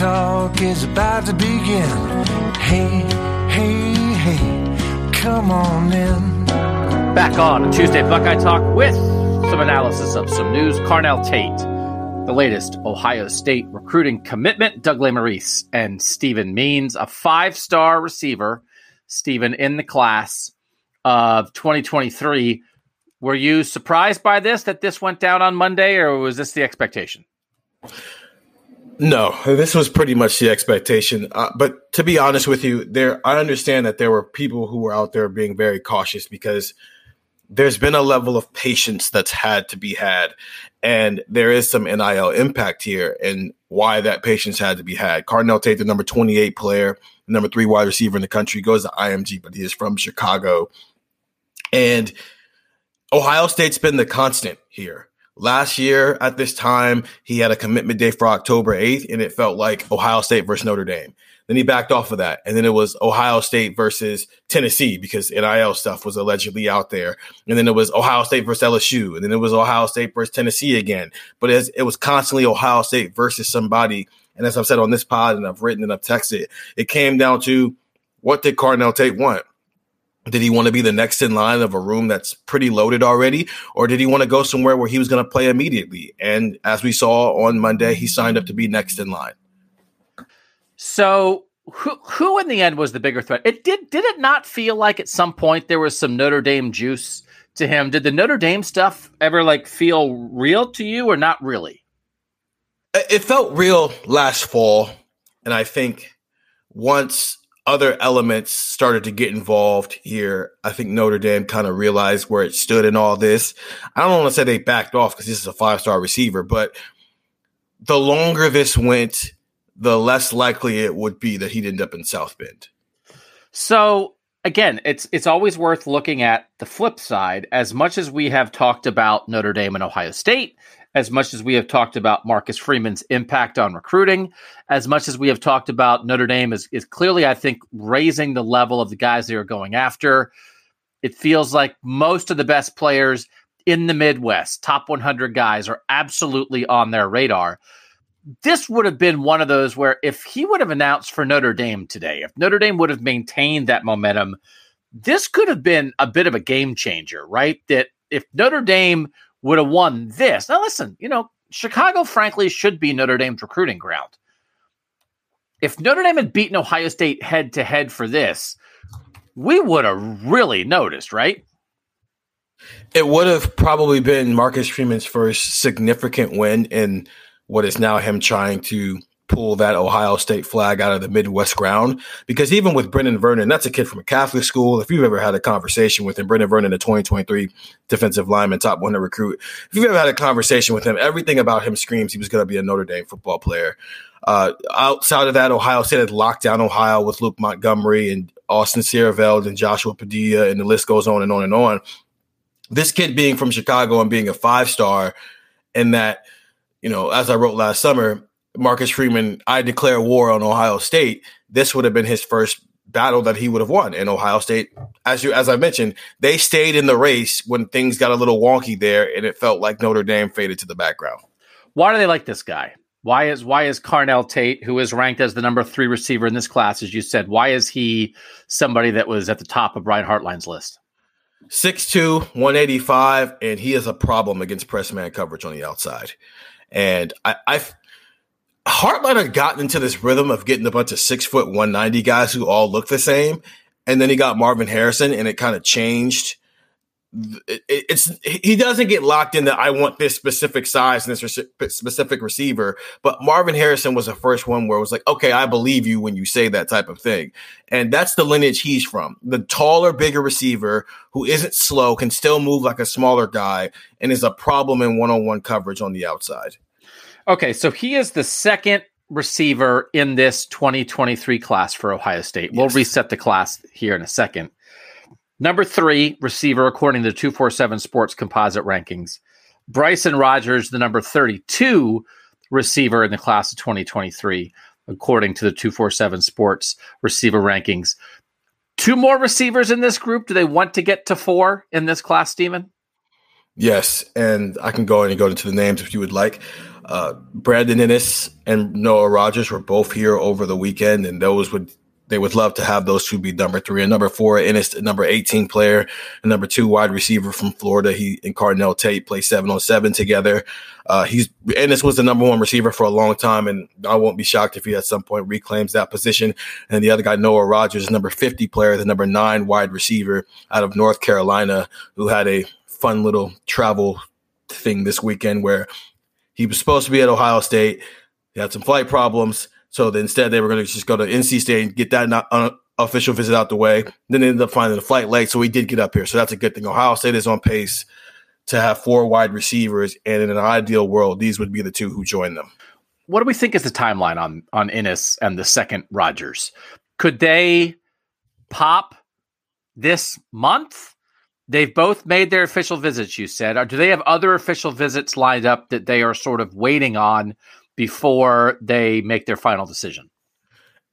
Talk is about to begin. Hey, hey, hey, come on in. Back on Tuesday, Buckeye Talk with some analysis of some news. Carnell Tate, the latest Ohio State recruiting commitment. Doug Lesmerises and Stephen Means, a five star receiver. Stephen in the class of 2023. Were you surprised by this that this went down on Monday, or was this the expectation? No, this was pretty much the expectation. Uh, but to be honest with you, there I understand that there were people who were out there being very cautious because there's been a level of patience that's had to be had, and there is some NIL impact here, and why that patience had to be had. Carnell Tate, the number 28 player, number three wide receiver in the country, goes to IMG, but he is from Chicago, and Ohio State's been the constant here. Last year at this time, he had a commitment day for October 8th, and it felt like Ohio State versus Notre Dame. Then he backed off of that. And then it was Ohio State versus Tennessee because NIL stuff was allegedly out there. And then it was Ohio State versus LSU. And then it was Ohio State versus Tennessee again. But as it was constantly Ohio State versus somebody. And as I've said on this pod and I've written and I've texted, it came down to what did Carnell Tate want? Did he want to be the next in line of a room that's pretty loaded already? Or did he want to go somewhere where he was going to play immediately? And as we saw on Monday, he signed up to be next in line. So who who in the end was the bigger threat? It did did it not feel like at some point there was some Notre Dame juice to him? Did the Notre Dame stuff ever like feel real to you or not really? It felt real last fall. And I think once other elements started to get involved here, I think Notre Dame kind of realized where it stood in all this. I don't want to say they backed off because this is a five star receiver, but the longer this went, the less likely it would be that he'd end up in South Bend. So again, it's it's always worth looking at the flip side. As much as we have talked about Notre Dame and Ohio State, as much as we have talked about Marcus Freeman's impact on recruiting, as much as we have talked about Notre Dame is, is clearly, I think, raising the level of the guys they are going after. It feels like most of the best players in the Midwest, top 100 guys, are absolutely on their radar. This would have been one of those where if he would have announced for Notre Dame today, if Notre Dame would have maintained that momentum, this could have been a bit of a game changer, right? That if Notre Dame would have won this. Now, listen, you know, Chicago, frankly, should be Notre Dame's recruiting ground. If Notre Dame had beaten Ohio State head to head for this, we would have really noticed, right? It would have probably been Marcus Freeman's first significant win in what is now him trying to pull that Ohio State flag out of the Midwest ground. Because even with Brenan Vernon, that's a kid from a Catholic school. If you've ever had a conversation with him, Brenan Vernon, the 2023 defensive lineman, top one to recruit. If you've ever had a conversation with him, everything about him screams he was going to be a Notre Dame football player. Uh, outside of that, Ohio State had locked down Ohio with Luke Montgomery and Austin Siereveld and Joshua Padilla, and the list goes on and on and on. This kid being from Chicago and being a five star, and that, you know, as I wrote last summer, Marcus Freeman, I declare war on Ohio State. This would have been his first battle that he would have won. in Ohio State, as you as I mentioned, they stayed in the race when things got a little wonky there, and it felt like Notre Dame faded to the background. Why do they like this guy? Why is why is Carnell Tate, who is ranked as the number three receiver in this class, as you said, why is he somebody that was at the top of Brian Hartline's list? 6'2, 185, and he is a problem against press man coverage on the outside. And I, I've Hartline had gotten into this rhythm of getting a bunch of six foot 190 guys who all look the same. And then he got Marvin Harrison, and it kind of changed it's he doesn't get locked in that I want this specific size and this specific receiver. But Marvin Harrison was the first one where it was like, okay, I believe you when you say that type of thing, and that's the lineage he's from. The taller, bigger receiver who isn't slow, can still move like a smaller guy, and is a problem in one-on-one coverage on the outside. Okay, so he is the second receiver in this 2023 class for Ohio State. Yes. We'll reset the class here in a second. Number three receiver, according to the 247 Sports composite rankings. Bryson Rogers, the number 32 receiver in the class of 2023, according to the 247 Sports receiver rankings. Two more receivers in this group. Do they want to get to four in this class, Steven? Yes, and I can go and go into the names if you would like. Uh, Brandon Inniss and Noah Rogers were both here over the weekend, and those would they would love to have those two be number three and number four. Inniss, number 18 player, and number two wide receiver from Florida. He and Carnell Tate play seven on seven together. Uh, he's Inniss was the number one receiver for a long time, and I won't be shocked if he at some point reclaims that position. And the other guy, Noah Rogers, number 50 player, the number nine wide receiver out of North Carolina, who had a fun little travel thing this weekend where he was supposed to be at Ohio State. He had some flight problems so instead, they were going to just go to NC State and get that not, uh, official visit out the way. Then they ended up finding the flight late, so he did get up here. So that's a good thing. Ohio State is on pace to have four wide receivers, and in an ideal world, these would be the two who join them. What do we think is the timeline on on Inniss and the second Rogers? Could they pop this month? They've both made their official visits, you said. Or do they have other official visits lined up that they are sort of waiting on before they make their final decision.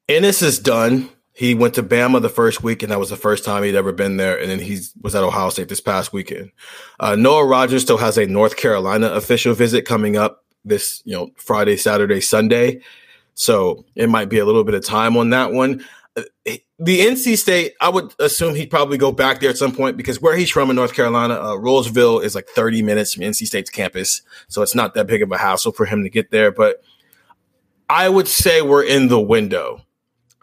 Inniss is done. He went to Bama the first week, and that was the first time he'd ever been there. And then he was at Ohio State this past weekend. Uh, Noah Rogers still has a North Carolina official visit coming up this, you know, Friday, Saturday, Sunday. So it might be a little bit of time on that one the NC State, I would assume he'd probably go back there at some point because where he's from in North Carolina, uh, Rolesville is like 30 minutes from NC State's campus. So it's not that big of a hassle for him to get there. But I would say we're in the window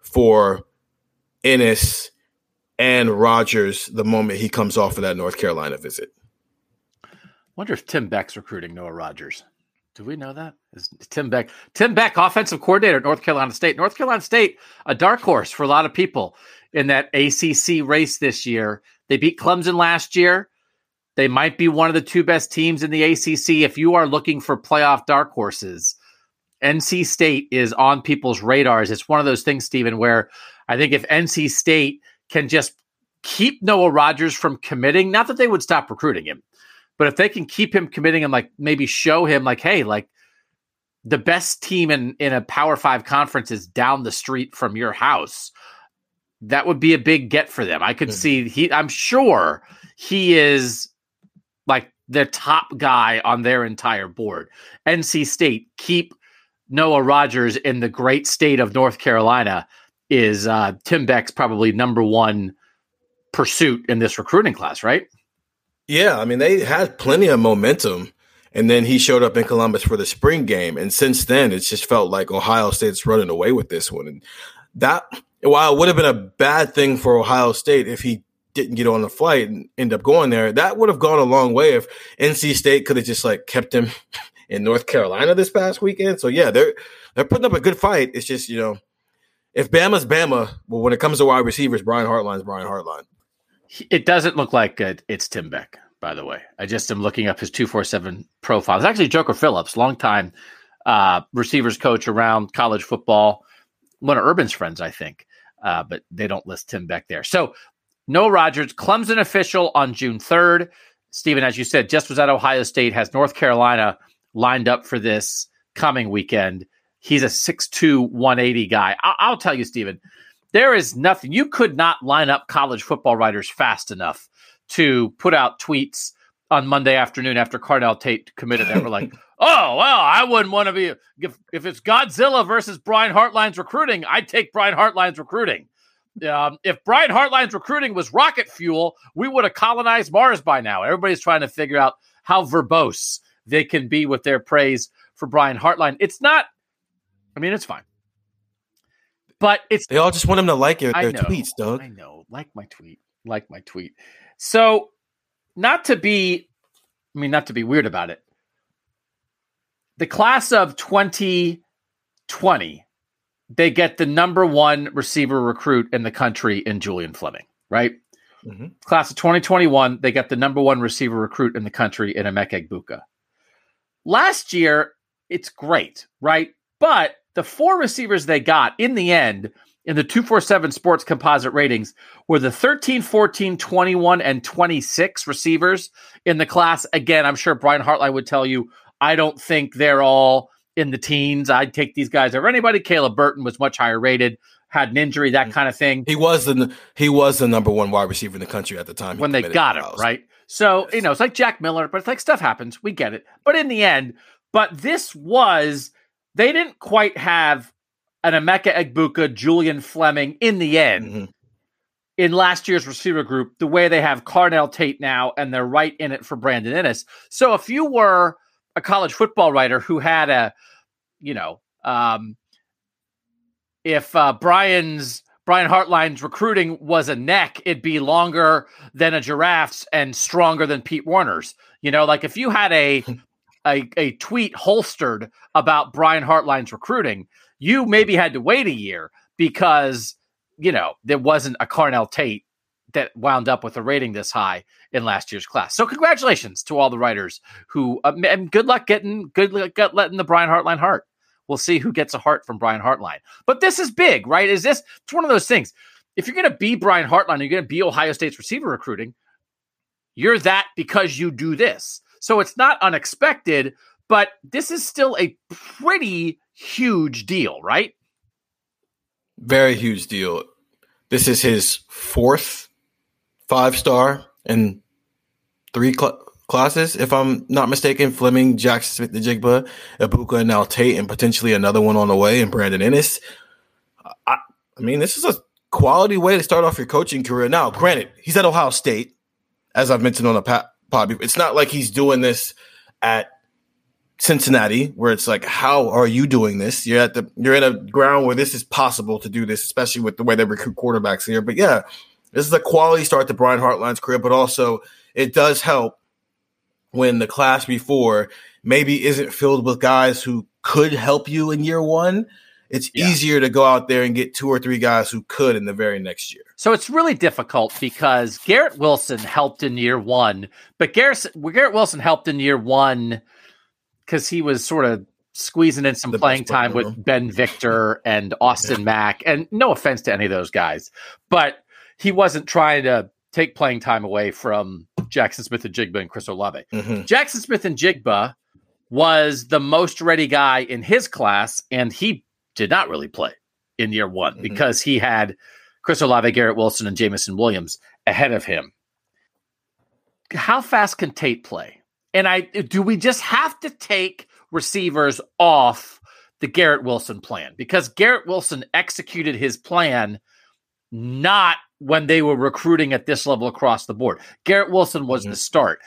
for Inniss and Rogers the moment he comes off of that North Carolina visit. Wonder if Tim Beck's recruiting Noah Rogers. Do we know that? Is Tim Beck Tim Beck, offensive coordinator at North Carolina State. North Carolina State, a dark horse for a lot of people in that ACC race this year. They beat Clemson last year. They might be one of the two best teams in the ACC. If you are looking for playoff dark horses, NC State is on people's radars. It's one of those things, Stephen, where I think if NC State can just keep Noah Rogers from committing, not that they would stop recruiting him, but if they can keep him committing and like maybe show him like, hey, like the best team in in a Power Five conference is down the street from your house, that would be a big get for them. I could mm-hmm. see he. I'm sure he is like the top guy on their entire board. NC State keep Noah Rogers in the great state of North Carolina is uh, Tim Beck's probably number one pursuit in this recruiting class, right? Yeah, I mean they had plenty of momentum, and then he showed up in Columbus for the spring game, and since then it's just felt like Ohio State's running away with this one. And that while it would have been a bad thing for Ohio State if he didn't get on the flight and end up going there, that would have gone a long way if NC State could have just like kept him in North Carolina this past weekend. So yeah, they're they're putting up a good fight. It's just you know, if Bama's Bama, well, when it comes to wide receivers, Brian Hartline's Brian Hartline. It doesn't look like it's Tim Beck, by the way. I just am looking up his 247 profile. It's actually Joker Phillips, longtime uh, receivers coach around college football. One of Urban's friends, I think, uh, but they don't list Tim Beck there. So, Noah Rogers, Clemson official on June 3rd. Stephen, as you said, just was at Ohio State, has North Carolina lined up for this coming weekend. He's a 6'2, 180 guy. I- I'll tell you, Stephen, there is nothing. You could not line up college football writers fast enough to put out tweets on Monday afternoon after Carnell Tate committed that were like, oh, well, I wouldn't want to be, if, if it's Godzilla versus Brian Hartline's recruiting, I'd take Brian Hartline's recruiting. Um, if Brian Hartline's recruiting was rocket fuel, we would have colonized Mars by now. Everybody's trying to figure out how verbose they can be with their praise for Brian Hartline. It's not, I mean, it's fine. But it's they all just want him to like their, their tweets, Doug. I know. Like my tweet. Like my tweet. So not to be, I mean, not to be weird about it, the class of 2020, they get the number one receiver recruit in the country in Julian Fleming, right? Mm-hmm. Class of 2021, they got the number one receiver recruit in the country in Emeka Egbuka. Last year, it's great, right? But the four receivers they got in the end in the 247 sports composite ratings were the 13, 14, 21, and 26 receivers in the class. Again, I'm sure Brian Hartline would tell you, I don't think they're all in the teens. I'd take these guys over anybody. Caleb Burton was much higher rated had an injury, that mm. kind of thing. He was the he was the number one wide receiver in the country at the time when they got him, right? So yes. you know, it's like Jack Miller, but it's like stuff happens. We get it. But in the end, but this was they didn't quite have an Emeka Egbuka, Julian Fleming in the end. Mm-hmm. In last year's receiver group, the way they have Carnell Tate now, and they're right in it for Brandon Inniss. So if you were a college football writer who had a, you know, um, if uh, Brian's Brian Hartline's recruiting was a neck, it'd be longer than a giraffe's and stronger than Pete Werner's. You know, like if you had a a, a tweet holstered about Brian Hartline's recruiting, you maybe had to wait a year because you know there wasn't a Carnell Tate that wound up with a rating this high in last year's class. So congratulations to all the writers who uh, and good luck getting good luck letting the Brian Hartline heart. We'll see who gets a heart from Brian Hartline. But this is big, right? Is this it's one of those things. If you're going to be Brian Hartline, you're going to be Ohio State's receiver recruiting. You're that because you do this. So it's not unexpected, but this is still a pretty huge deal, right? Very huge deal. This is his fourth five star in three cl- classes, if I'm not mistaken. Fleming, Jaxon Smith-Njigba, Egbuka, and now Tate, and potentially another one on the way, and Brandon Inniss. I, I mean, this is a quality way to start off your coaching career. Now, granted, he's at Ohio State, as I've mentioned on the pod. It's not like he's doing this at Cincinnati, where it's like, how are you doing this? You're at the you're in a ground where this is possible to do this, especially with the way they recruit quarterbacks here. But yeah, this is a quality start to Brian Hartline's career, but also it does help when the class before maybe isn't filled with guys who could help you in year one. It's yeah. easier to go out there and get two or three guys who could in the very next year. So it's really difficult because Garrett Wilson helped in year one, but Garrett, Garrett Wilson helped in year one because he was sort of squeezing in some the playing time with Ben Victor and Austin yeah. Mack. And no offense to any of those guys, but he wasn't trying to take playing time away from Jaxon Smith-Njigba and Chris Olave. Mm-hmm. Jaxon Smith-Njigba was the most ready guy in his class, and he did not really play in year one mm-hmm. because he had Chris Olave, Garrett Wilson, and Jameson Williams ahead of him. How fast can Tate play? And I do we just have to take receivers off the Garrett Wilson plan because Garrett Wilson executed his plan not when they were recruiting at this level across the board. Garrett Wilson was mm-hmm. the start.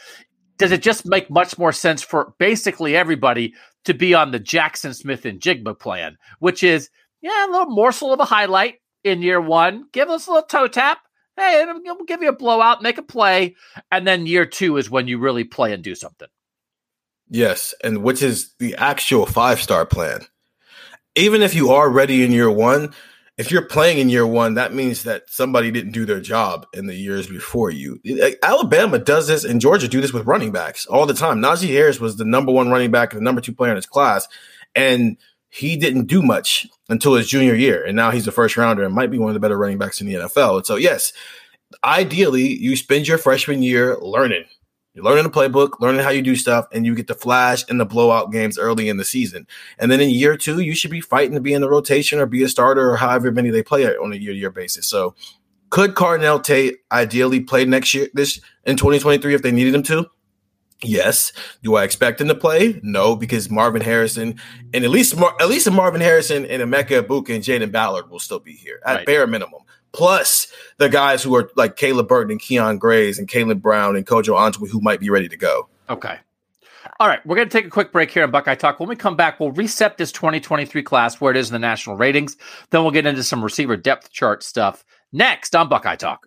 Does it just make much more sense for basically everybody to be on the Jaxon Smith-Njigba plan, which is, yeah, a little morsel of a highlight in year one, give us a little toe tap. Hey, we'll give you a blowout, make a play. And then year two is when you really play and do something. Yes. And which is the actual five star plan. Even if you are ready in year one, if you're playing in year one, that means that somebody didn't do their job in the years before you. Alabama does this, and Georgia do this with running backs all the time. Najee Harris was the number one running back and the number two player in his class, and he didn't do much until his junior year, and now he's a first rounder and might be one of the better running backs in the NFL. And so, yes, ideally, you spend your freshman year learning you're learning the playbook, learning how you do stuff, and you get the flash and the blowout games early in the season. And then in year two, you should be fighting to be in the rotation or be a starter or however many they play on a year to year basis. So could Carnell Tate ideally play next year, this in 2023 if they needed him to? Yes. Do I expect him to play? No, because Marvin Harrison and at least Mar- at least Marvin Harrison and Emeka Egbuka and Jayden Ballard will still be here at right. bare minimum plus the guys who are like Caleb Burton and Kyion Grayes and Caleb Brown and Kojo Antwi who might be ready to go. Okay. All right, we're going to take a quick break here on Buckeye Talk. When we come back, we'll reset this 2023 class where it is in the national ratings. Then we'll get into some receiver depth chart stuff next on Buckeye Talk.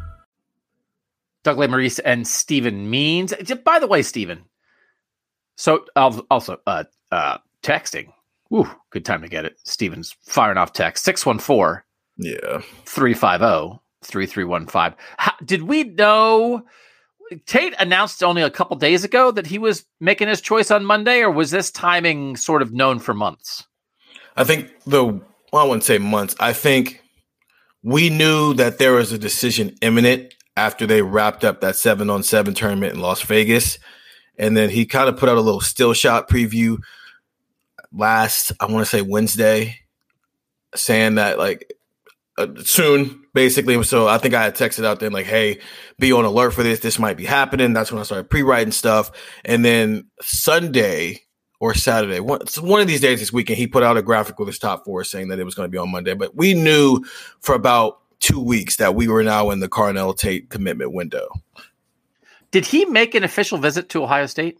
Doug Lesmerises and Stephen Means. By the way, Stephen. So also uh, uh, texting. Ooh, good time to get it. Stephen's firing off text 614 Yeah. 350 3315. Did we know Tate announced only a couple days ago that he was making his choice on Monday, or was this timing sort of known for months? I think the well, I wouldn't say months. I think we knew that there was a decision imminent after they wrapped up that seven on seven tournament in Las Vegas. And then he kind of put out a little still shot preview last, I want to say Wednesday, saying that like uh, soon, basically. So I think I had texted out there like, hey, be on alert for this. This might be happening. That's when I started pre writing stuff. And then Sunday, or Saturday. One, one of these days this weekend, he put out a graphic with his top four saying that it was going to be on Monday. But we knew for about two weeks that we were now in the Carnell Tate commitment window. Did he make an official visit to Ohio State?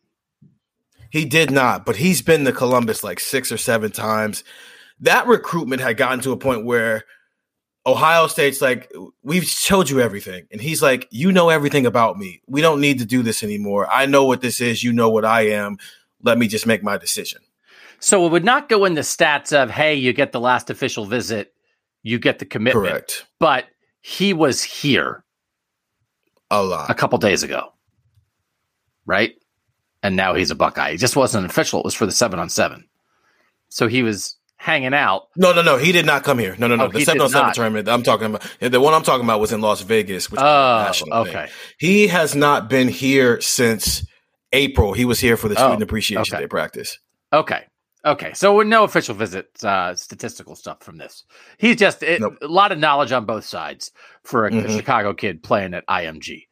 He did not, but he's been to Columbus like six or seven times. That recruitment had gotten to a point where Ohio State's like, we've showed you everything. And he's like, you know everything about me. We don't need to do this anymore. I know what this is. You know what I am. Let me just make my decision. So it would not go in the stats of, hey, you get the last official visit you get the commitment. Correct. But he was here a lot a couple days ago, right? And now he's a Buckeye. He just wasn't official. It was for the seven on seven. So he was hanging out. No, no, no. He did not come here. No, no, no. Oh, the seven on seven tournament I'm talking about, the one I'm talking about was in Las Vegas, which oh, okay. Thing. He has not been here since April. He was here for the oh, Student Appreciation okay. Day practice. Okay. Okay, so no official visit uh, statistical stuff from this. He's just it, nope. a lot of knowledge on both sides for a, mm-hmm. Chicago kid playing at IMG.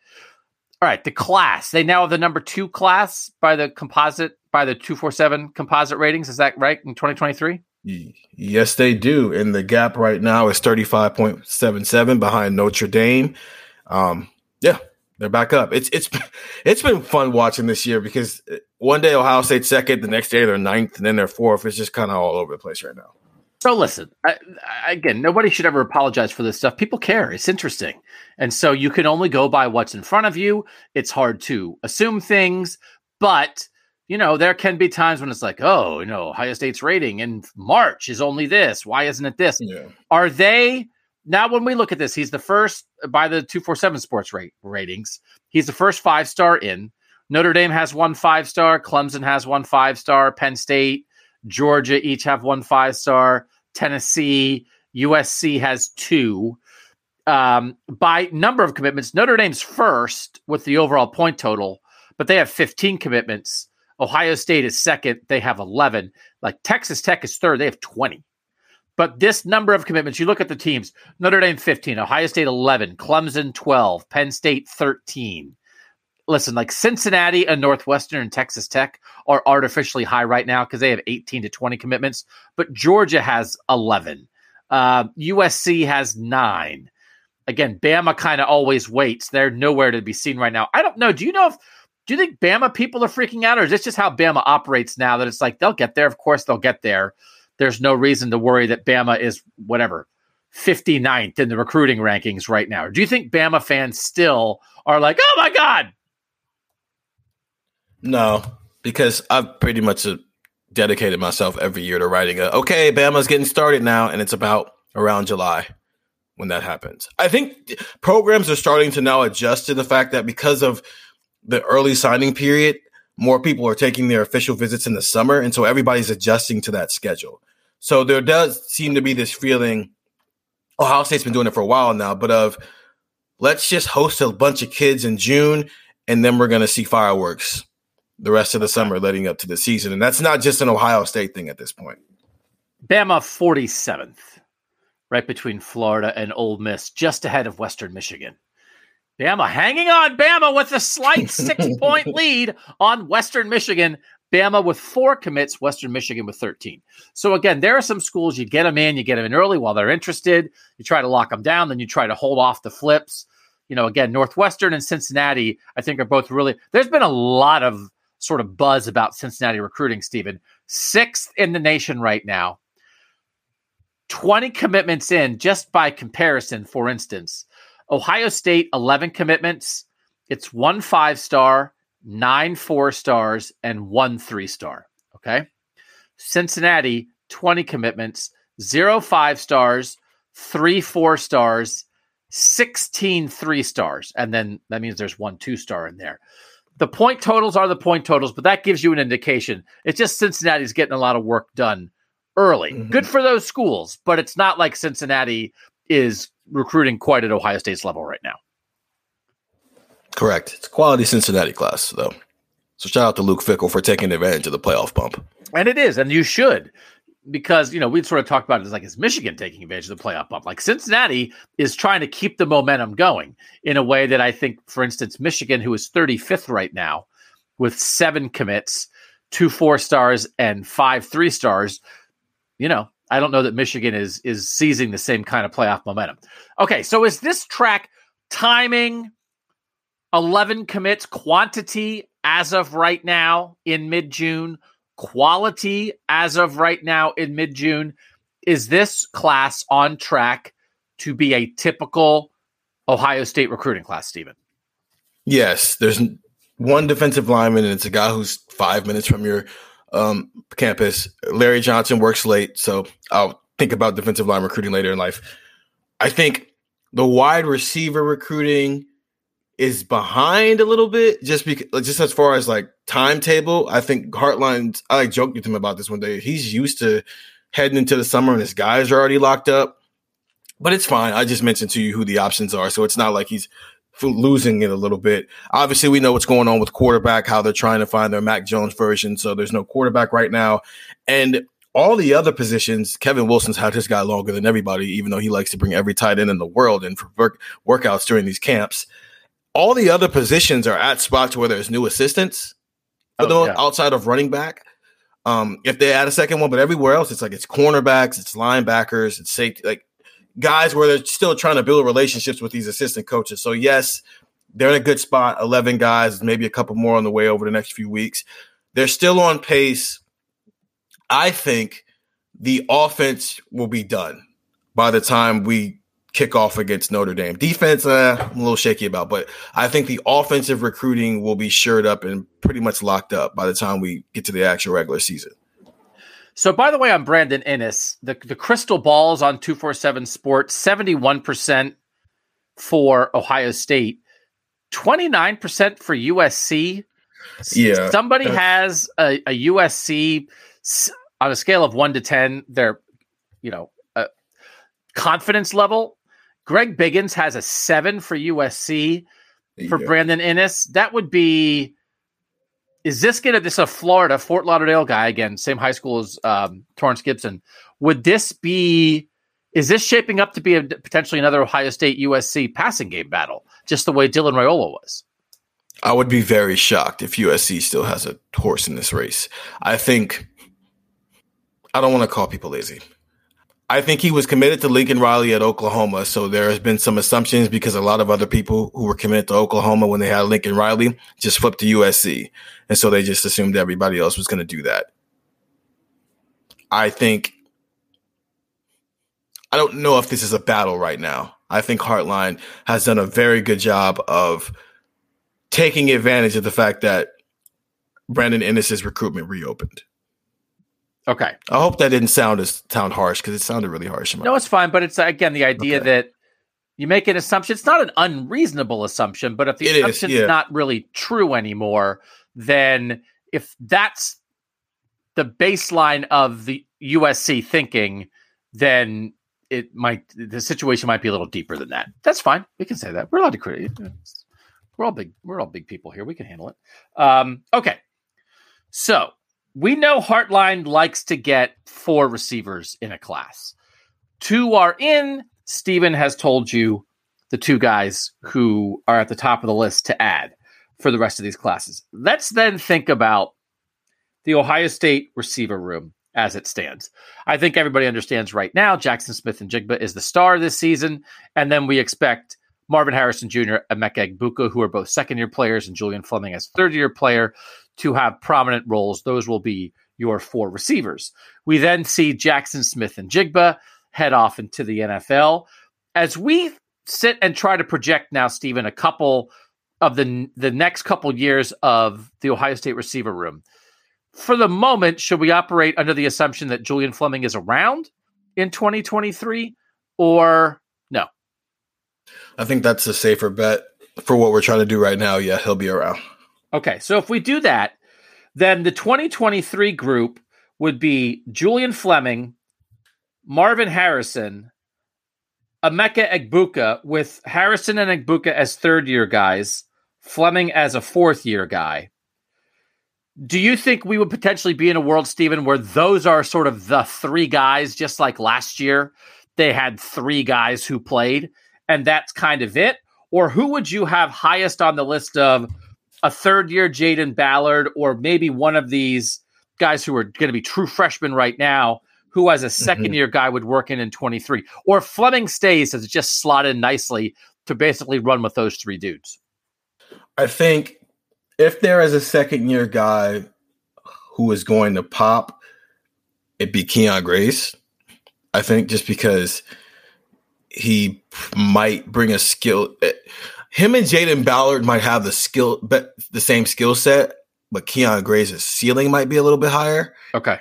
All right, the class they now have the number two class by the composite by the two four seven composite ratings. Is that right in twenty twenty three? Yes, they do. And the gap right now is thirty five point seven seven behind Notre Dame. Um, yeah, they're back up. It's it's it's been fun watching this year because one day Ohio State second, the next day they're ninth, and then they're fourth. It's just kind of all over the place right now. So listen, I, again, nobody should ever apologize for this stuff. People care; it's interesting, and so you can only go by what's in front of you. It's hard to assume things, but you know there can be times when it's like, oh, you know, Ohio State's rating in March is only this. Why isn't it this? Yeah. Are they? now when we look at this, he's the first by the 247 sports rate ratings. He's the first five star in. Notre Dame has one five star, Clemson has one five star, Penn State, Georgia each have one five star, Tennessee, USC has two. Um, by number of commitments, Notre Dame's first with the overall point total, but they have 15 commitments. Ohio State is second, they have 11. Like Texas Tech is third, they have 20. But this number of commitments, you look at the teams Notre Dame 15, Ohio State 11, Clemson 12, Penn State 13. Listen, like Cincinnati and Northwestern and Texas Tech are artificially high right now because they have 18 to 20 commitments, but Georgia has 11. Uh, USC has nine. Again, Bama kind of always waits. They're nowhere to be seen right now. I don't know. Do you know if do you think Bama people are freaking out, or is this just how Bama operates now? That it's like they'll get there. Of course, they'll get there there's no reason to worry that Bama is whatever 59th in the recruiting rankings right now. Do you think Bama fans still are like, oh my God? No, because I've pretty much uh, dedicated myself every year to writing a okay, Bama's getting started now, and it's about around July when that happens. I think programs are starting to now adjust to the fact that because of the early signing period, more people are taking their official visits in the summer, and so everybody's adjusting to that schedule. So there does seem to be this feeling. Ohio State's been doing it for a while now, but of let's just host a bunch of kids in June, and then we're going to see fireworks the rest of the summer leading up to the season. And that's not just an Ohio State thing at this point. Bama 47th, right between Florida and Ole Miss, just ahead of Western Michigan. Bama hanging on. Bama with a slight six point lead on Western Michigan. Bama with four commits, Western Michigan with 13. So again, there are some schools you get them in, you get them in early while they're interested. You try to lock them down, then you try to hold off the flips. You know, again, Northwestern and Cincinnati, I think are both really. There's been a lot of sort of buzz about Cincinnati recruiting, Stephen. Sixth in the nation right now. 20 commitments in, just by comparison, for instance. Ohio State, 11 commitments. It's one five star, nine four stars, and one three star. Okay. Cincinnati, 20 commitments, zero five stars, three four stars, 16 three stars. And then that means there's one two star in there. The point totals are the point totals, but that gives you an indication. It's just Cincinnati's getting a lot of work done early. Mhm. Good for those schools, but it's not like Cincinnati is recruiting quite at Ohio State's level right now. Correct. It's a quality Cincinnati class, though. So shout out to Luke Fickell for taking advantage of the playoff bump. And it is, and you should, because you know we'd sort of talked about it as like is Michigan taking advantage of the playoff bump? Like Cincinnati is trying to keep the momentum going in a way that I think, for instance, Michigan, who is 35th right now, with seven commits, two four stars and five three stars, you know, I don't know that Michigan is is seizing the same kind of playoff momentum. Okay, so is this track timing? 11 commits quantity as of right now in mid June, quality as of right now in mid June. Is this class on track to be a typical Ohio State recruiting class, Stephen? Yes, there's one defensive lineman, and it's a guy who's five minutes from your um, campus. Larry Johnson works late, so I'll think about defensive line recruiting later in life. I think the wide receiver recruiting is behind a little bit, just because, just as far as like timetable. I think Hartline. I like joked with him about this one day. He's used to heading into the summer, and his guys are already locked up. But it's fine. I just mentioned to you who the options are, so it's not like he's losing it a little bit. Obviously, we know what's going on with quarterback, how they're trying to find their Mac Jones version. So there's no quarterback right now. And all the other positions, Kevin Wilson's had his guy longer than everybody, even though he likes to bring every tight end in the world in for work, workouts during these camps. All the other positions are at spots where there's new assistants, for Oh, yeah. outside of running back. Um, if they add a second one, but everywhere else, it's like it's cornerbacks, it's linebackers, it's safety, like guys where they're still trying to build relationships with these assistant coaches. So yes, they're in a good spot. Eleven guys, maybe a couple more on the way over the next few weeks. They're still on pace. I think the offense will be done by the time we kick off against Notre Dame. Defense, uh, I'm a little shaky about, but I think the offensive recruiting will be shored up and pretty much locked up by the time we get to the actual regular season. So, by the way, I'm Brandon Inniss. The the crystal balls on two four seven Sports. Seventy one percent for Ohio State. Twenty nine percent for USC. Yeah, somebody has a, a USC on a scale of one to ten. Their you know uh, confidence level. Greg Biggins has a seven for USC for Yeah. Brandon Inniss. That would be. Is this gonna this is a Florida Fort Lauderdale guy again, same high school as um, Torrance Gibson? Would this be? Is this shaping up to be a, potentially another Ohio State USC passing game battle, just the way Dylan Raiola was? I would be very shocked if USC still has a horse in this race. I think I don't want to call people lazy. I think he was committed to Lincoln Riley at Oklahoma, so there has been some assumptions because a lot of other people who were committed to Oklahoma when they had Lincoln Riley just flipped to USC, and so they just assumed everybody else was going to do that. I think I don't know if this is a battle right now. I think Hartline has done a very good job of taking advantage of the fact that Brandon Inniss's recruitment reopened. Okay, I hope that didn't sound as sound harsh because it sounded really harsh. no, it's fine, but it's again the idea Okay. that you make an assumption. It's not an unreasonable assumption, but if the It is, assumption's yeah. not really true anymore, then if that's the baseline of the USC thinking, then it might the situation might be a little deeper than that. That's fine. We can say that. We're allowed to create. We're all big. We're all big people here. We can handle it. Um, okay. So we know Hartline likes to get four receivers in a class. Two are in. Steven has told you the two guys who are at the top of the list to add for the rest of these classes. Let's then think about the Ohio State receiver room as it stands. I think everybody understands right now Jaxon Smith-Njigba is the star this season, and then we expect Marvin Harrison Jr., Emeka Egbuka, who are both second year players, and Julian Fleming as third year player to have prominent roles. Those will be your four receivers. We then see Jaxon Smith-Njigba head off into the NFL. As we sit and try to project now, Stephen, a couple of the the next couple years of the Ohio State receiver room. For the moment, should we operate under the assumption that Julian Fleming is around in 2023 or no? I think that's a safer bet for what we're trying to do right now. Yeah, he'll be around. Okay, so if we do that, then the 2023 group would be Julian Fleming, Marvin Harrison, Emeka Egbuka, with Harrison and Egbuka as third year guys, Fleming as a fourth year guy. Do you think we would potentially be in a world, Stephen, where those are sort of the three guys, just like last year? They had three guys who played, and that's kind of it? Or who would you have highest on the list of a third year Jayden Ballard, or maybe one of these guys who are going to be true freshmen right now, who as a 2nd mm-hmm. year guy would work in in 23? Or Fleming stays has just slotted nicely to basically run with those three dudes? I think if there is a second year guy who is going to pop, it'd be Kyion Grayes. I think just because he might bring a skill. Him and Jayden Ballard might have the skill, but the same skill set, but Kyion Grayes's ceiling might be a little bit higher. Okay.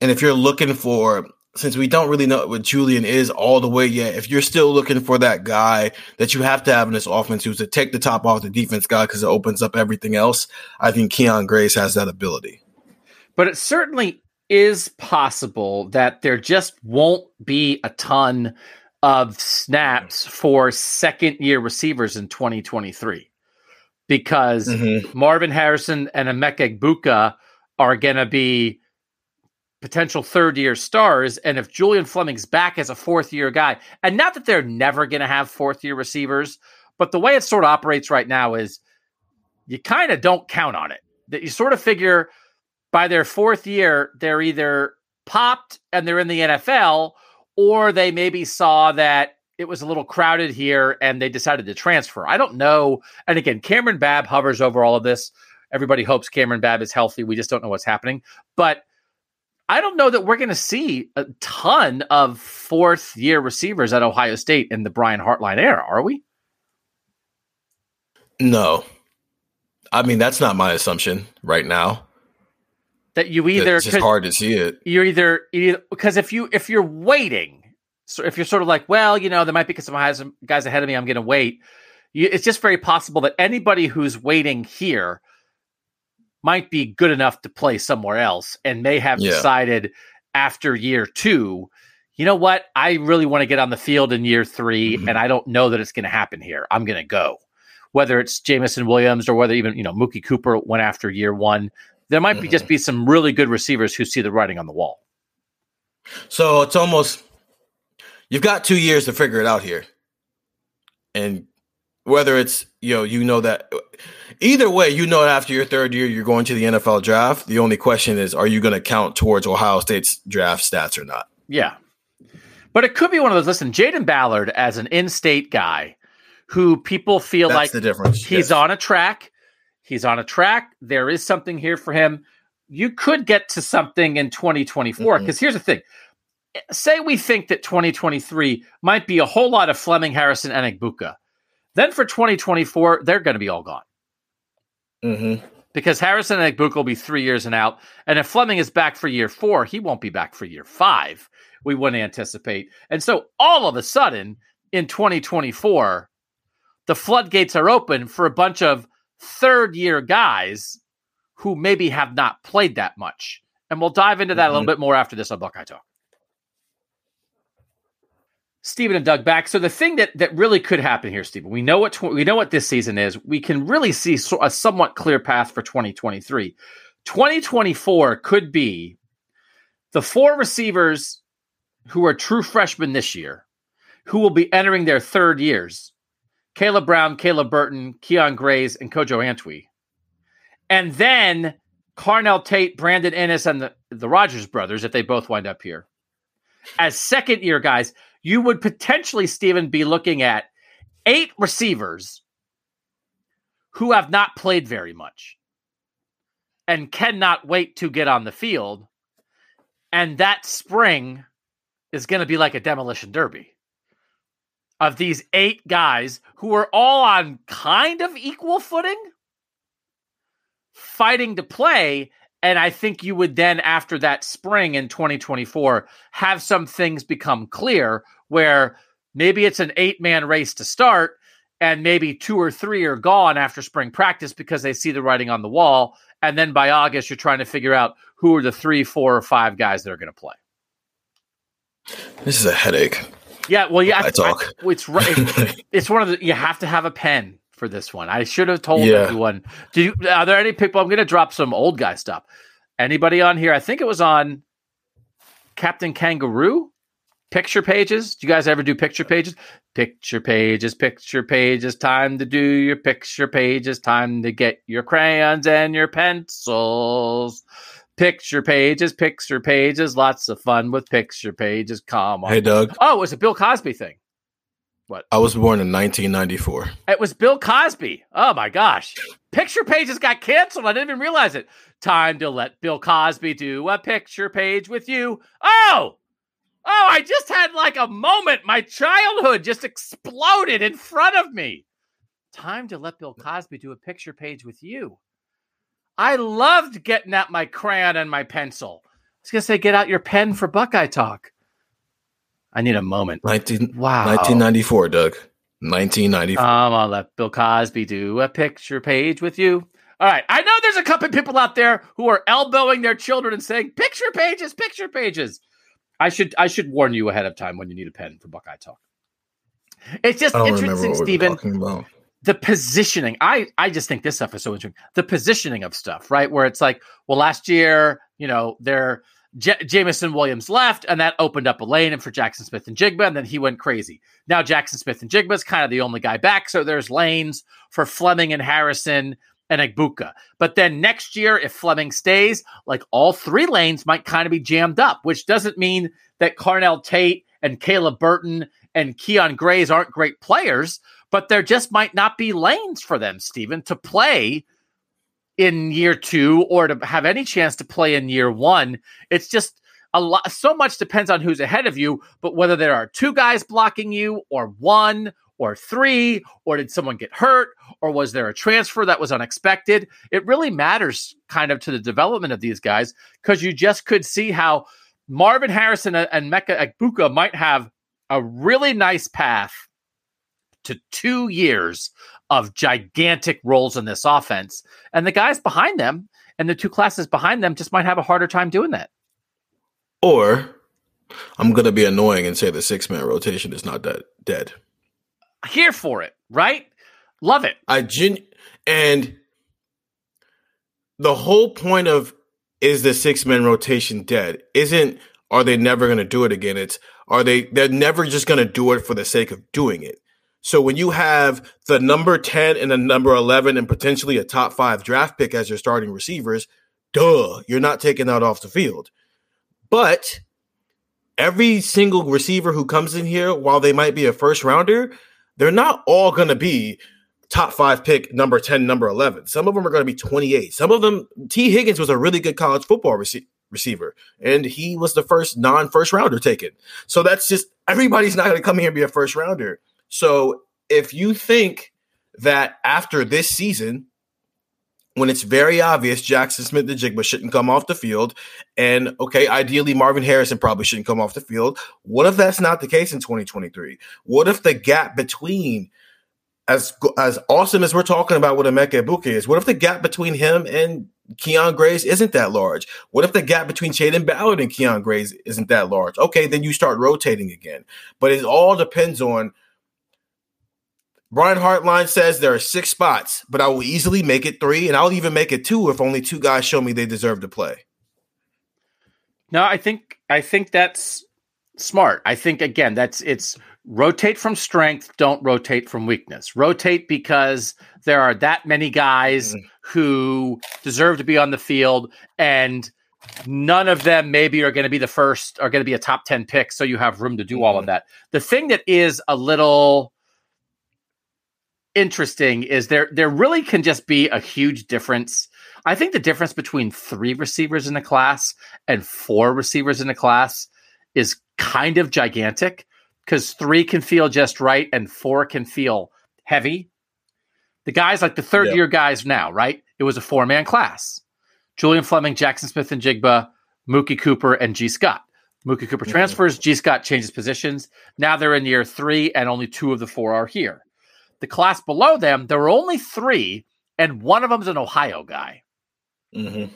And if you're looking for since we don't really know what Julian is all the way yet, if you're still looking for that guy that you have to have in this offense who's to take the top off the defense guy because it opens up everything else, I think Kyion Grayes has that ability. But it certainly is possible that there just won't be a ton of snaps for second year receivers in 2023 because mm-hmm. Marvin Harrison and Emeka Egbuka are going to be potential third year stars. And if Julian Fleming's back as a fourth year guy, and not that they're never going to have fourth year receivers, but the way it sort of operates right now is you kind of don't count on it. That you sort of figure by their fourth year, they're either popped and they're in the NFL, or they maybe saw that it was a little crowded here and they decided to transfer. I don't know. And again, Kamryn Babb hovers over all of this. Everybody hopes Kamryn Babb is healthy. We just don't know what's happening. But I don't know that we're going to see a ton of fourth year receivers at Ohio State in the Brian Hartline era, are we? No. I mean, that's not my assumption right now. That you either it's just hard to see it. You're either, either because if you if you're waiting, so if you're sort of like, well, you know, there might be some guys guys ahead of me, I'm going to wait. You, it's just very possible that anybody who's waiting here might be good enough to play somewhere else and may have yeah. decided after year two, you know what? I really want to get on the field in year 3 mm-hmm. and I don't know that it's going to happen here. I'm going to go. Whether it's Jameson Williams or whether even, you know, Mookie Cooper went after year one, there might mm-hmm. be just be some really good receivers who see the writing on the wall. So it's almost, you've got two years to figure it out here. And whether it's, you know, you know that Either way, you know after your third year you're going to the NFL draft. The only question is, are you going to count towards Ohio State's draft stats or not? Yeah. But it could be one of those. Listen, Jayden Ballard as an in-state guy who people feel That's like the difference. He's yes. on a track. He's on a track. There is something here for him. You could get to something in 2024 because mm-hmm. here's the thing. Say we think that 2023 might be a whole lot of Fleming, Harrison, and Egbuka. Then for 2024, they're going to be all gone. Mm-hmm. Because Harrison and Egbuka will be three years and out. And if Fleming is back for year four, he won't be back for year five. We wouldn't anticipate. And so all of a sudden in 2024, the floodgates are open for a bunch of third year guys who maybe have not played that much. And we'll dive into that mm-hmm. a little mm-hmm. bit more after this on Buckeye Talk. Stephen and Doug back. So the thing that that really could happen here, Stephen, we know what tw- we know what this season is. We can really see so- a somewhat clear path for 2023. 2024 could be the four receivers who are true freshmen this year, who will be entering their third years, Caleb Brown, Caleb Burton, Kyion Grayes, and Kojo Antwi. And then Carnell Tate, Brandon Inniss, and the, the Rogers brothers, if they both wind up here. As second year guys, you would potentially, Stephen, be looking at eight receivers who have not played very much and cannot wait to get on the field. And that spring is going to be like a demolition derby of these eight guys who are all on kind of equal footing fighting to play. And I think you would then, after that spring in 2024, have some things become clear where maybe it's an eight man race to start, and maybe two or three are gone after spring practice because they see the writing on the wall. And then by August, you're trying to figure out who are the three, four, or five guys that are going to play. This is a headache. Yeah, well, yeah, I talk. I, it's right. it's one of the. You have to have a pen for this one. I should have told Yeah. everyone. Do you? Are there any people? I'm going to drop some old guy stuff. Anybody on here? I think it was on Captain Kangaroo picture pages. Do you guys ever do picture pages? Picture pages, picture pages. Time to do your picture pages. Time to get your crayons and your pencils. Picture pages, picture pages. Lots of fun with picture pages. Come on. Hey, Doug. Oh, it was a Bill Cosby thing. What? I was born in 1994. It was Bill Cosby. Oh my gosh. Picture pages got canceled. I didn't even realize it. Time to let Bill Cosby do a picture page with you. Oh, oh, I just had like a moment. My childhood just exploded in front of me. Time to let Bill Cosby do a picture page with you. I loved getting out my crayon and my pencil. I was to say, get out your pen for Buckeye Talk. I need a moment. 19, Wow. 1994, Doug. 1994. I'm gonna let Bill Cosby do a picture page with you. All right. I know there's a couple of people out there who are elbowing their children and saying, picture pages, picture pages. I should I should warn you ahead of time when you need a pen for Buckeye Talk. It's just I don't remember interesting, what we were Stephen talking about. The positioning i i just think this stuff is so interesting the positioning of stuff right where it's like well last year you know there J- Jameson Williams left, and that opened up a lane and for Jaxon Smith-Njigba, and then he went crazy. Now Jaxon Smith-Njigba is kind of the only guy back, so there's lanes for Fleming and Harrison and Egbuka. But then next year, if Fleming stays, like all three lanes might kind of be jammed up, which doesn't mean that Carnell Tate and Caleb Burton and Kyion Grayes aren't great players, but there just might not be lanes for them, Stephen, to play in year two or to have any chance to play in year one. It's just a lot. So much depends on who's ahead of you, but whether there are two guys blocking you or one or three, or did someone get hurt, or was there a transfer that was unexpected? It really matters kind of to the development of these guys because you just could see how Marvin Harrison and Emeka Egbuka might have a really nice path to two years of gigantic roles in this offense. And the guys behind them and the two classes behind them just might have a harder time doing that. Or I'm going to be annoying and say the six man rotation is not dead. dead. Here for it, right? Love it. I gen and the whole point of is the six man rotation dead? Isn't are they never going to do it again? It's are they they're never just going to do it for the sake of doing it. So when you have the number 10 and the number 11 and potentially a top 5 draft pick as your starting receivers, duh, you're not taking that off the field. But every single receiver who comes in here while they might be a first rounder, they're not all going to be top five pick, number 10, number 11. Some of them are going to be 28. Some of them, Tee Higgins was a really good college football rece- receiver, and he was the first non first rounder taken. So that's just everybody's not going to come here and be a first rounder. So if you think that after this season, when it's very obvious Jaxon Smith-Njigba shouldn't come off the field, and okay, ideally Marvin Harrison probably shouldn't come off the field. What if that's not the case in 2023? What if the gap between as as awesome as we're talking about what Emeka Egbuka is, what if the gap between him and Kyion Grayes isn't that large? What if the gap between Jayden Ballard and Kyion Grayes isn't that large? Okay, then you start rotating again. But it all depends on Brian Hartline says there are six spots, but I will easily make it three, and I'll even make it two if only two guys show me they deserve to play. No, I think I think that's smart. I think again, that's it's rotate from strength, don't rotate from weakness. Rotate because there are that many guys Mhm. who deserve to be on the field and none of them maybe are going to be the first are going to be a top 10 pick so you have room to do all of that. The thing that is a little interesting is there there really can just be a huge difference. I think the difference between 3 receivers in a class and 4 receivers in a class is kind of gigantic because 3 can feel just right and 4 can feel heavy. The guys like the third year guys now, right? It was a four man class. Julian Fleming, Jaxon Smith-Njigba, Mookie Cooper, and Gee Scott. Mookie Cooper Mhm. transfers, Gee Scott changes positions. Now they're in year three, and only two of the four are here. The class below them, there were only three, and one of them's an Ohio guy. hmm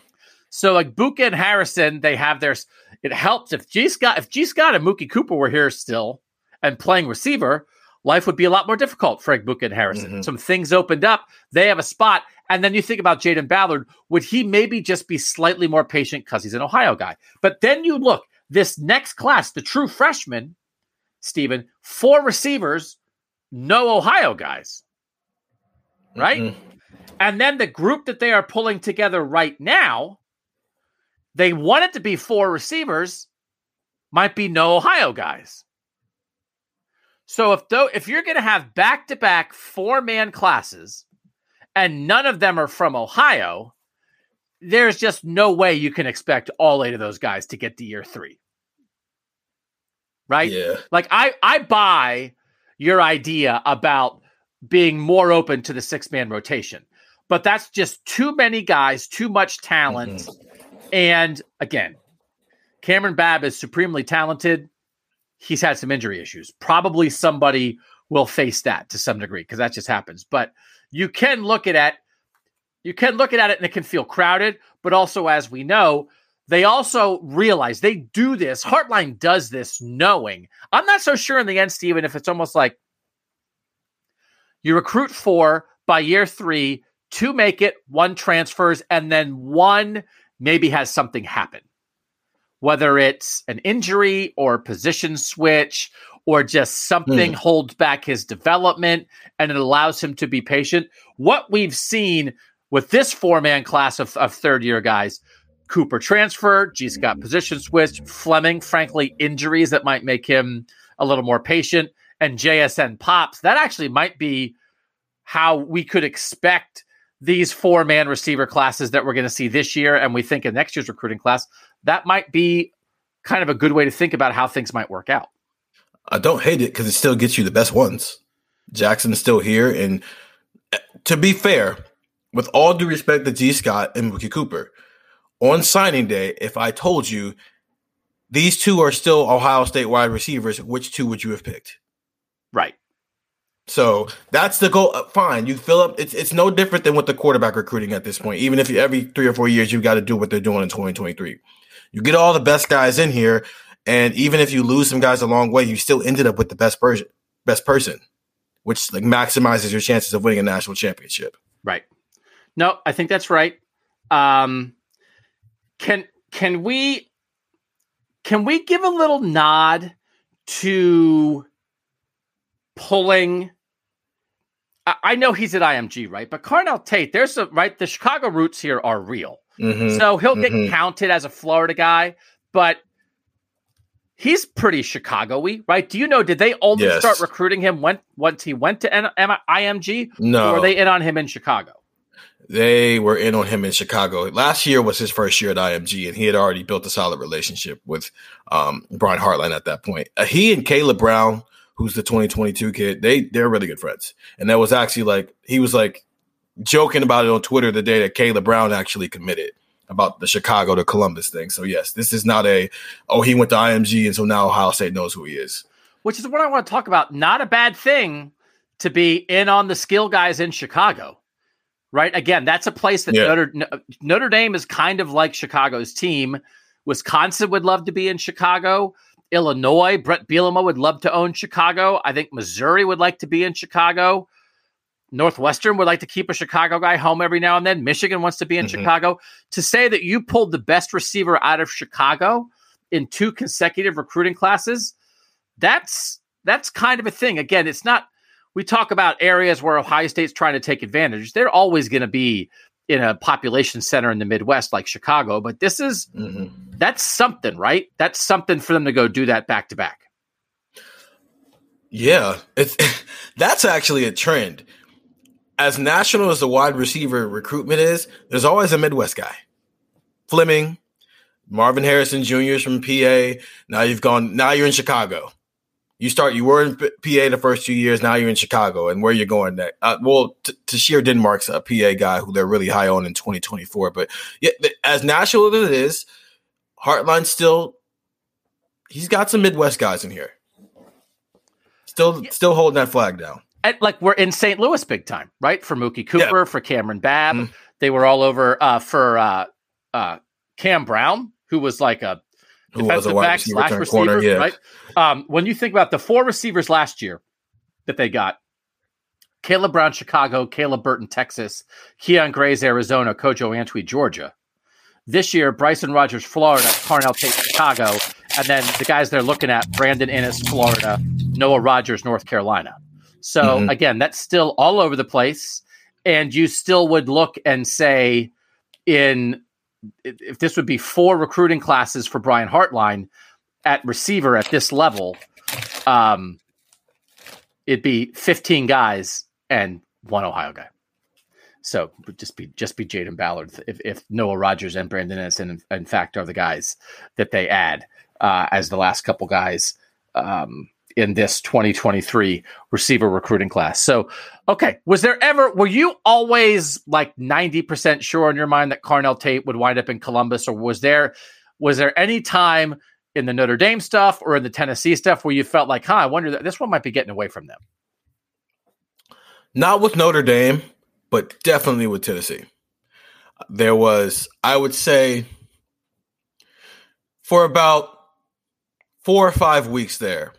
So like Buka and Harrison, they have their. It helps if Gee Scott, if Gee Scott and Mookie Cooper were here still and playing receiver, life would be a lot more difficult for like Buka and Harrison. Mhm. Some things opened up. They have a spot, and then you think about Jayden Ballard. Would he maybe just be slightly more patient because he's an Ohio guy? But then you look this next class, the true freshman, Stephen, four receivers, no Ohio guys, right? Mhm. And then the group that they are pulling together right now, they want it to be four receivers, might be no Ohio guys. So if though if you're going to have back-to-back four-man classes and none of them are from Ohio, there's just no way you can expect all eight of those guys to get to year 3. Right? Yeah. Like I I buy your idea about being more open to the six man rotation. But that's just too many guys, too much talent. Mm-hmm. And again, Kamryn Babb is supremely talented. He's had some injury issues. Probably somebody will face that to some degree because that just happens. But you can look at it, you can look at it and it can feel crowded, but also as we know, they also realize they do this. Hartline does this knowing. I'm not so sure in the end, Steven, if it's almost like you recruit four by year three, two make it, one transfers, and then one maybe has something happen. Whether it's an injury or position switch or just something Hmm. holds back his development and it allows him to be patient. What we've seen with this four man class of, of third year guys Cooper transfer, Gee Scott position switch, Fleming, frankly, injuries that might make him a little more patient, and JSN pops. That actually might be how we could expect these four man receiver classes that we're going to see this year, and we think in next year's recruiting class. That might be kind of a good way to think about how things might work out. I don't hate it because it still gets you the best ones. Jaxon's still here, and uh, to be fair, with all due respect to Gee Scott and Mookie Cooper, on signing day, if I told you these two are still Ohio State wide receivers, which two would you have picked? Right. So that's the goal. Uh, Fine, you fill up. It's it's no different than with the quarterback recruiting at this point. Even if you, every three or four years you've got to do what they're doing in 2023, you get all the best guys in here, and even if you lose some guys along the way, you still ended up with the best person, best person, which like maximizes your chances of winning a national championship. Right. No, I think that's right. Um, can can we can we give a little nod to pulling? I, I know he's at IMG, right? But Carnell Tate, there's a right. The Chicago roots here are real, Mhm. so he'll get mhm. counted as a Florida guy, but. He's pretty Chicago-y, right? Do you know? Did they only Yes. start recruiting him when once he went to N- M- IMG, No, or were they in on him in Chicago? They were in on him in Chicago. Last year was his first year at IMG, and he had already built a solid relationship with um, Brian Hartline at that point. Uh, he and Kaleb Brown, who's the 2022 kid, they they're really good friends. And that was actually like he was like joking about it on Twitter the day that Kaleb Brown actually committed about the Chicago to Columbus thing. So yes, this is not a oh he went to IMG and so now Ohio State knows who he is. which is what I want to talk about. Not a bad thing to be in on the skill guys in Chicago, right? Again, that's a place that Yeah. Notre, Notre Dame is kind of like Chicago's team. Wisconsin would love to be in Chicago. Illinois, Brett Bielema would love to own Chicago. I think Missouri would like to be in Chicago. Northwestern would like to keep a Chicago guy home every now and then. Michigan wants to be in Mhm. Chicago. To say that you pulled the best receiver out of Chicago in two consecutive recruiting classes, that's that's kind of a thing. Again, it's not. We talk about areas where Ohio State's trying to take advantage. They're always going to be in a population center in the Midwest like Chicago, but this is Mhm. that's something, right? That's something for them to go do that back to back. Yeah, it's that's actually a trend. As national as the wide receiver recruitment is, there's always a Midwest guy. Fleming, Marvin Harrison Jr. is from PA. Now you've gone. Now you're in Chicago. You start. You were in PA the first two years. Now you're in Chicago, and where you're going next? Uh, well, T- Tashir Denmark's a PA guy who they're really high on in 2024. But yeah, as national as it is, Hartline still. He's got some Midwest guys in here. Still, still holding that flag down. And, like we're in St. Louis big time, right? For Mookie Cooper, for Kamryn Babb, they were all over uh, for uh, uh, Cam Brown, who was like a Who was a defensive wide back receiver slash turned receiver, corner, yeah. right? Um, when you think about the four receivers last year that they got, Kaleb Brown, Chicago, Caleb Burton, Texas, Kyion Grayes Arizona, Kojo Antwi, Georgia. This year, Bryson Rodgers, Florida, Carnell Tate, Chicago, and then the guys they're looking at, Brandon Inniss, Florida, Noah Rogers, North Carolina. So Mhm. again, that's still all over the place. And you still would look and say, in if this would be four recruiting classes for Brian Hartline at receiver at this level, um, it'd be 15 guys and one Ohio guy. So just be just be Jayden Ballard if, if Noah Rogers and Brandon Inniss in, in fact are the guys that they add uh, as the last couple guys um, in this 2023 receiver recruiting class. So okay, was there ever were you always like 90% sure in your mind that Carnell Tate would wind up in Columbus or was there was there any time in the Notre Dame stuff or in the Tennessee stuff where you felt like, huh, I wonder that this one might be getting away from them? Not with Notre Dame, but definitely with Tennessee. There was, I would say, for about four or five weeks there,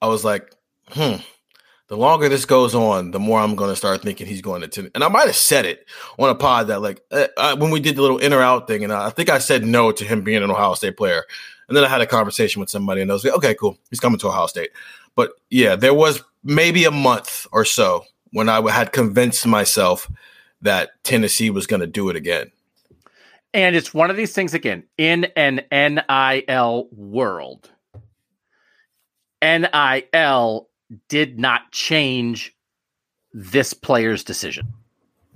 I was like, hmm, the longer this goes on, the more I'm going to start thinking he's going to Tennessee. And I might have said it on a pod that, like, uh, uh, when we did the little in or out thing, and I think I said no to him being an Ohio State player. And then I had a conversation with somebody, and I was like, okay, cool, he's coming to Ohio State. But yeah, there was maybe a month or so when I had convinced myself that Tennessee was going to do it again. And it's one of these things again in an NIL world. NIL did not change this player's decision.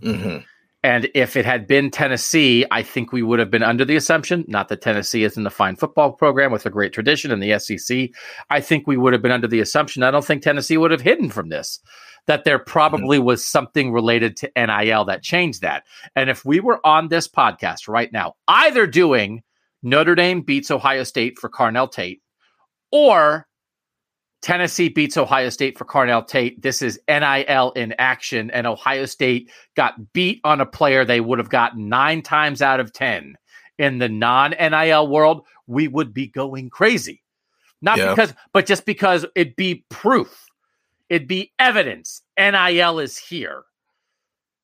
hmm And if it had been Tennessee, I think we would have been under the assumption, not that Tennessee is in the fine football program with a great tradition in the SEC. I think we would have been under the assumption. I don't think Tennessee would have hidden from this, that there probably was something related to NIL that changed that. And if we were on this podcast right now, either doing Notre Dame beats Ohio State for Carnell Tate or Tennessee beats Ohio State for Carnell Tate. This is NIL in action, and Ohio State got beat on a player they would have gotten nine times out of 10 in the non NIL world. We would be going crazy. Not Yeah. because, but just because it'd be proof, it'd be evidence. NIL is here.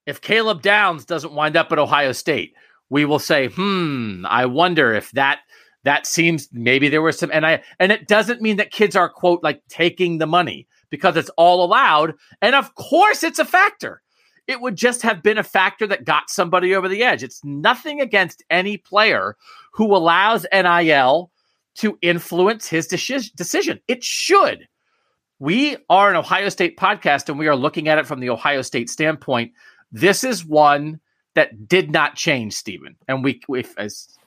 If Caleb Downs doesn't wind up at Ohio State, we will say, hmm, I wonder if that that seems maybe there was some and I and it doesn't mean that kids are quote like taking the money because it's all allowed. And of course it's a factor. It would just have been a factor that got somebody over the edge. It's nothing against any player who allows NIL to influence his deci- decision. It should. We are an Ohio State podcast and we are looking at it from the Ohio State standpoint. This is one that did not change Stephen. And we if as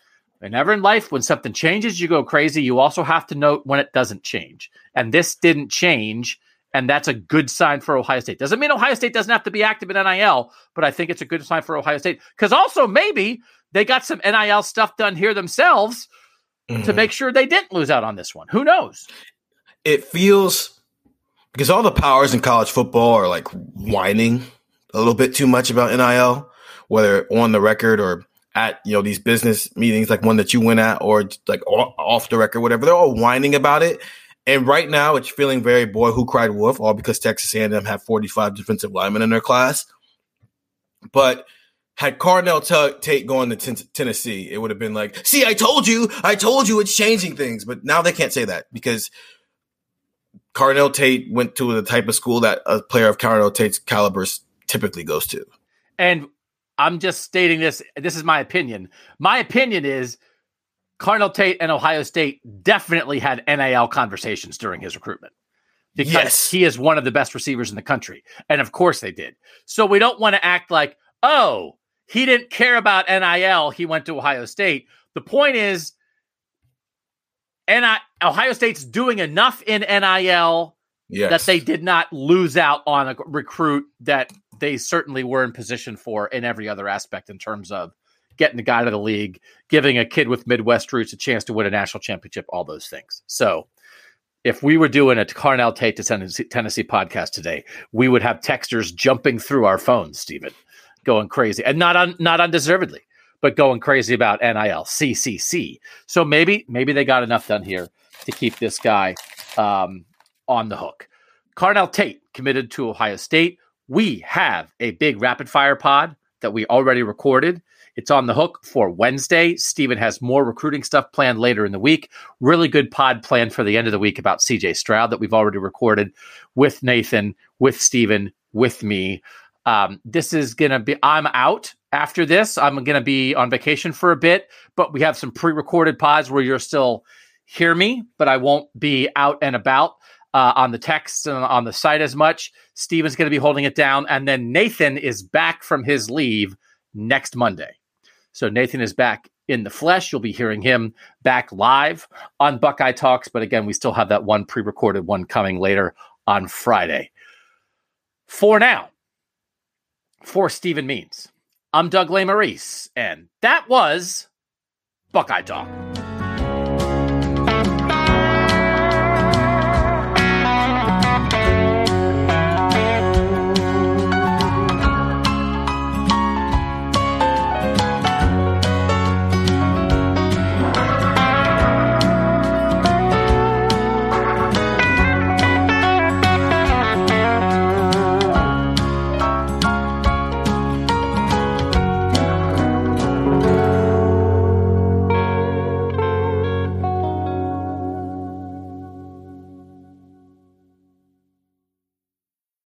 Whenever in life, when something changes, you go crazy. You also have to note when it doesn't change. And this didn't change. And that's a good sign for Ohio State. Doesn't mean Ohio State doesn't have to be active in NIL, but I think it's a good sign for Ohio State. Because also, maybe they got some NIL stuff done here themselves to Mhm. make sure they didn't lose out on this one. Who knows? it feels because all the powers in college football are like whining a little bit too much about NIL, whether on the record or at you know these business meetings like one that you went at or like off the record whatever they're all whining about it and right now it's feeling very boy who cried wolf all because texas a&m have 45 defensive linemen in their class but had Carnell T- Tate gone to ten- Tennessee, it would have been like, "See, I told you, I told you, it's changing things." But now they can't say that because Carnell Tate went to the type of school that a player of Carnell Tate's caliber typically goes to. And I'm just stating this. This is my opinion. My opinion is Carnell Tate and Ohio State definitely had NIL conversations during his recruitment because Yes. he is one of the best receivers in the country. And of course they did. So we don't want to act like, oh, he didn't care about NIL. He went to Ohio State. The point is, NI- Ohio State's doing enough in NIL Yes. that they did not lose out on a recruit that they certainly were in position for in every other aspect in terms of getting the guy to the league, giving a kid with Midwest roots a chance to win a national championship, all those things. So if we were doing a Carnell Tate to Tennessee, Tennessee podcast today, we would have texters jumping through our phones, Stephen, going crazy and not un, not undeservedly, but going crazy about NIL, CCC. So maybe maybe they got enough done here to keep this guy um, on the hook. Carnell Tate committed to Ohio State. We have a big rapid fire pod that we already recorded. It's on the hook for Wednesday. Steven has more recruiting stuff planned later in the week. Really good pod planned for the end of the week about CJ Stroud that we've already recorded with Nathan, with Steven, with me. Um, this is going to be, I'm out after this. I'm going to be on vacation for a bit, but we have some pre recorded pods where you'll still hear me, but I won't be out and about uh, on the text and on the site as much. Steven's going to be holding it down. And then Nathan is back from his leave next Monday. So Nathan is back in the flesh. You'll be hearing him back live on Buckeye Talks. But again, we still have that one pre recorded one coming later on Friday. For now, for Stephen Means, I'm Doug Maurice, and that was Buckeye Talk.